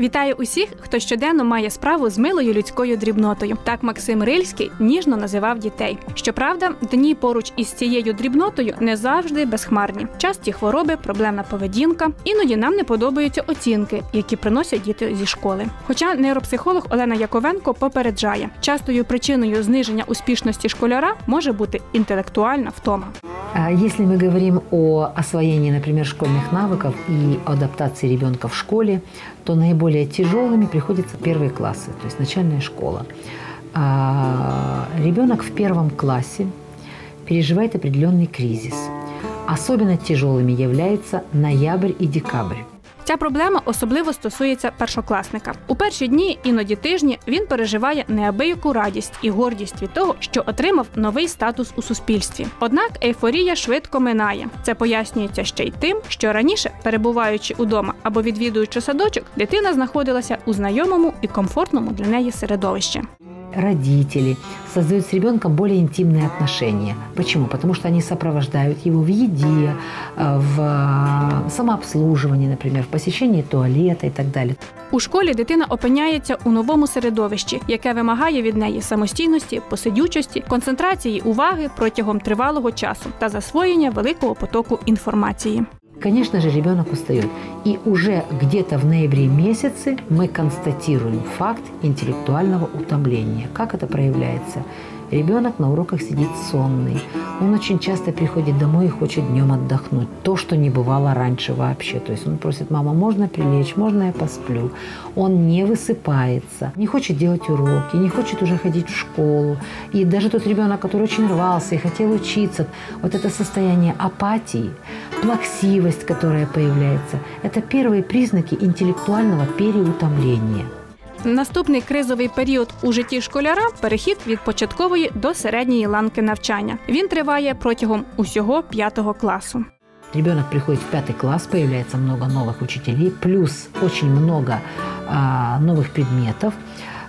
Вітаю усіх, хто щоденно має справу з милою людською дрібнотою. Так Максим Рильський ніжно називав дітей. Щоправда, дні поруч із цією дрібнотою не завжди безхмарні. Часті хвороби, проблемна поведінка. Іноді нам не подобаються оцінки, які приносять діти зі школи. Хоча нейропсихолог Олена Яковенко попереджає, частою причиною зниження успішності школяра може бути інтелектуальна втома. А Если мы говорим о освоении, например, школьных навыков и адаптации ребенка в школе, то наиболее тяжелыми приходятся первые классы, то есть начальная школа. А, Ребенок в первом классе переживает определенный кризис. Особенно тяжелыми являются ноябрь и декабрь. Проблема особливо стосується першокласника. У перші дні, іноді тижні, він переживає неабияку радість і гордість від того, що отримав новий статус у суспільстві. Однак ейфорія швидко минає. Це пояснюється ще й тим, що раніше, перебуваючи удома або відвідуючи садочок, дитина знаходилася у знайомому і комфортному для неї середовищі Родители создают с ребенком более интимные отношения. Почему? Потому что они сопровождают его в еде, э, в э, самообслуживании, например, в посещении туалета и так далее. У школі дитина опиняється у новому середовищі, яке вимагає від неї самостійності, посидючості, концентрації уваги протягом тривалого часу та засвоєння великого потоку інформації. Конечно же, ребенок устает. И уже где-то в ноябре месяце мы констатируем факт интеллектуального утомления. Как это проявляется? Ребенок на уроках сидит сонный. Он очень часто приходит домой и хочет днем отдохнуть. То, что не бывало раньше вообще. То есть он просит, мама, можно прилечь, можно я посплю. Он не высыпается, не хочет делать уроки, не хочет уже ходить в школу. И даже тот ребенок, который очень рвался и хотел учиться, вот это состояние апатии, плаксивость, которая появляется, это первые признаки интеллектуального переутомления. Наступний кризовий період у житті школяра перехід від початкової до середньої ланки навчання. Він триває протягом усього п'ятого класу. Ребенок приходит в пятый класс, появляется много новых учителей, плюс очень много а, новых предметов.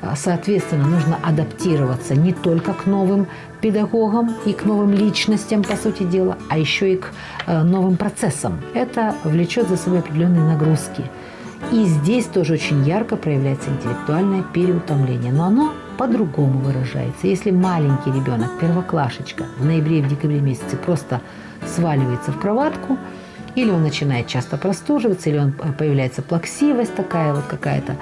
А, Соответственно, нужно адаптироваться не только к новым педагогам и к новым личностям, по сути дела, а еще и к э, новым процессам. Это влечет за собой определенные нагрузки. И здесь тоже очень ярко проявляется интеллектуальное переутомление. Но оно по-другому выражается. Если маленький ребенок, первоклашечка, в ноябре в декабре месяце просто сваливается в кроватку, или он начинает часто простуживаться, или он, э, появляется плаксивость такая вот какая-то,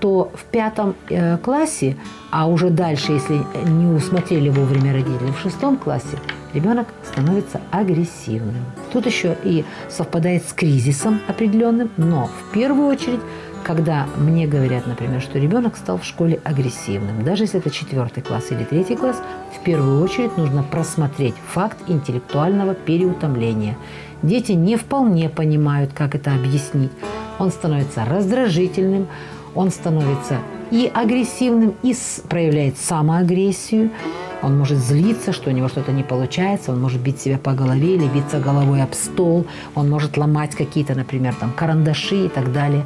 то в пятом э, классе, а уже дальше, если не усмотрели вовремя родители, в шестом классе ребенок становится агрессивным. Тут еще и совпадает с кризисом определенным, но в первую очередь, когда мне говорят, например, что ребенок стал в школе агрессивным, даже если это четвертый класс или третий класс, в первую очередь нужно просмотреть факт интеллектуального переутомления. Дети не вполне понимают, как это объяснить. Он становится раздражительным, он становится и агрессивным, и проявляет самоагрессию. Он может злиться, что у него что-то не получается, он может бить себя по голове или биться головой об стол, он может ломать какие-то, например, там, карандаши и так далее.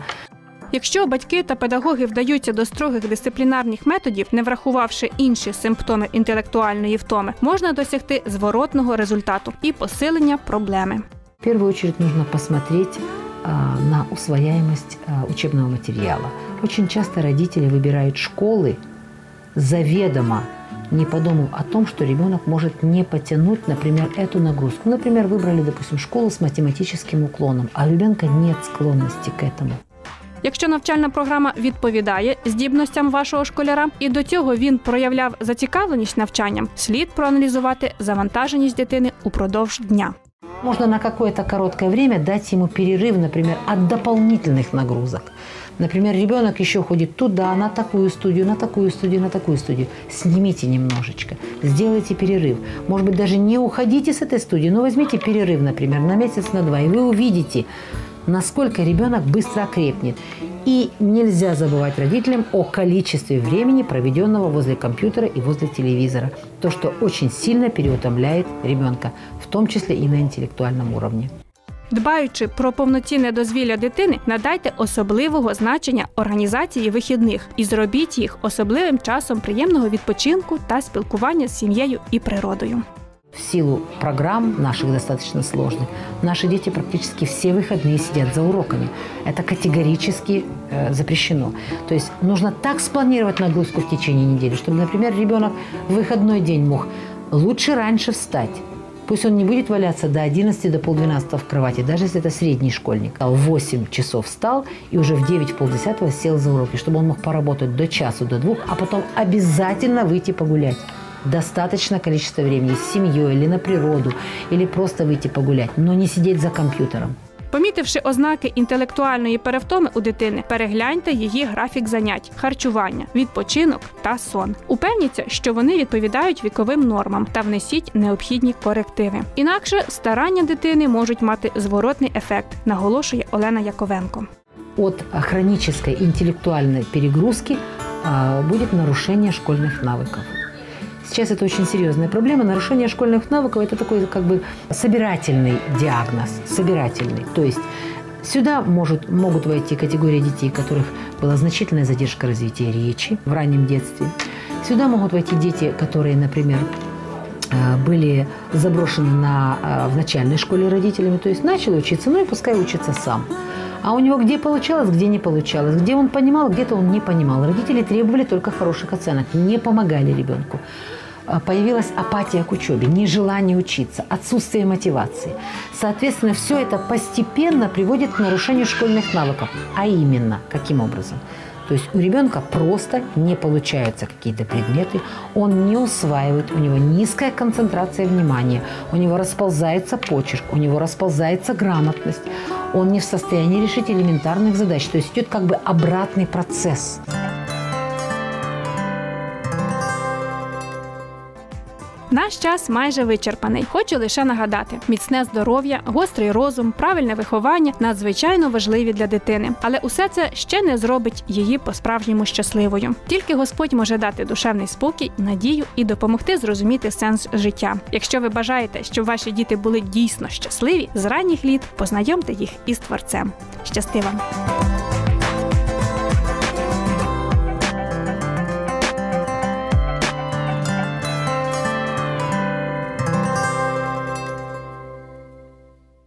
Якщо батьки та педагоги вдаються до строгих дисциплінарних методів, не врахувавши інші симптоми інтелектуальної втоми, можна досягти зворотного результату і посилення проблеми. В первую очередь нужно посмотреть на усвояемость а, учебного материала. Очень часто родители выбирают школы заведомо, не подумав о том, что ребенок может не потянуть, например, эту нагрузку. Например, выбрали, допустим, школу с математическим уклоном, а у ребенка нет склонности к этому. Якщо навчальна програма відповідає здібностям вашого школяра, і до цього він проявляв зацікавленість навчанням, слід проаналізувати завантаженість дитини упродовж дня. Можно на какое-то короткое время дать ему перерыв, например, от дополнительных нагрузок. Например, ребенок еще ходит туда, на такую студию, на такую студию, на такую студию. Снимите немножечко, сделайте перерыв. Может быть, даже не уходите с этой студии, но возьмите перерыв, например, на месяц, на два, и вы увидите, насколько ребенок быстро окрепнет. И нельзя забывать родителям о количестве времени, проведенного возле компьютера и возле телевизора. То, что очень сильно переутомляет ребенка, в том числе и на интеллектуальном уровне. Дбаючи про повноцінне дозвілля дитини, надайте особливого значення організації вихідних і зробіть їх особливим часом приємного відпочинку та спілкування з сім'єю і природою. В силу программ наших достаточно сложных, наши дети практически все выходные сидят за уроками. Это категорически э, запрещено. То есть нужно так спланировать нагрузку в течение недели, чтобы, например, ребенок в выходной день мог лучше раньше встать. Пусть он не будет валяться до 11, до полдвенадцатого в кровати, даже если это средний школьник. А в 8 часов встал и уже в 9 полдесятого сел за уроки, чтобы он мог поработать до часу, до двух, а потом обязательно выйти погулять достаточное количество времени с семьей или на природу, или просто выйти погулять, но не сидеть за компьютером. Помітивши ознаки інтелектуальної перевтоми у дитини, перегляньте її графік занять, харчування, відпочинок та сон. Упевніться, що вони відповідають віковим нормам та внесіть необхідні корективи. Інакше старання дитини можуть мати зворотний ефект, наголошує Олена Яковенко. От хронической интеллектуальной перегрузки а, будет нарушение школьных навыков. Сейчас это очень серьезная проблема. Нарушение школьных навыков – это такой как бы собирательный диагноз, собирательный. То есть Сюда может, могут войти категории детей, у которых была значительная задержка развития речи в раннем детстве. Сюда могут войти дети, которые, например, э, были заброшены на, э, в начальной школе родителями, то есть начал учиться, ну и пускай учится сам. А у него где получалось, где не получалось, где он понимал, где-то он не понимал. Родители требовали только хороших оценок, не помогали ребенку. Э, появилась апатия к учебе, нежелание учиться, отсутствие мотивации. Соответственно, все это постепенно приводит к нарушению школьных навыков. А именно, каким образом? То есть у ребенка просто не получаются какие-то предметы, он не усваивает, у него низкая концентрация внимания, у него расползается почерк, у него расползается грамотность, он не в состоянии решить элементарных задач. То есть идет как бы обратный процесс. Наш час майже вичерпаний. Хочу лише нагадати: міцне здоров'я, гострий розум, правильне виховання надзвичайно важливі для дитини, але усе це ще не зробить її по-справжньому щасливою. Тільки Господь може дати душевний спокій, надію і допомогти зрозуміти сенс життя. Якщо ви бажаєте, щоб ваші діти були дійсно щасливі, з ранніх літ познайомте їх із творцем. Щасти вам!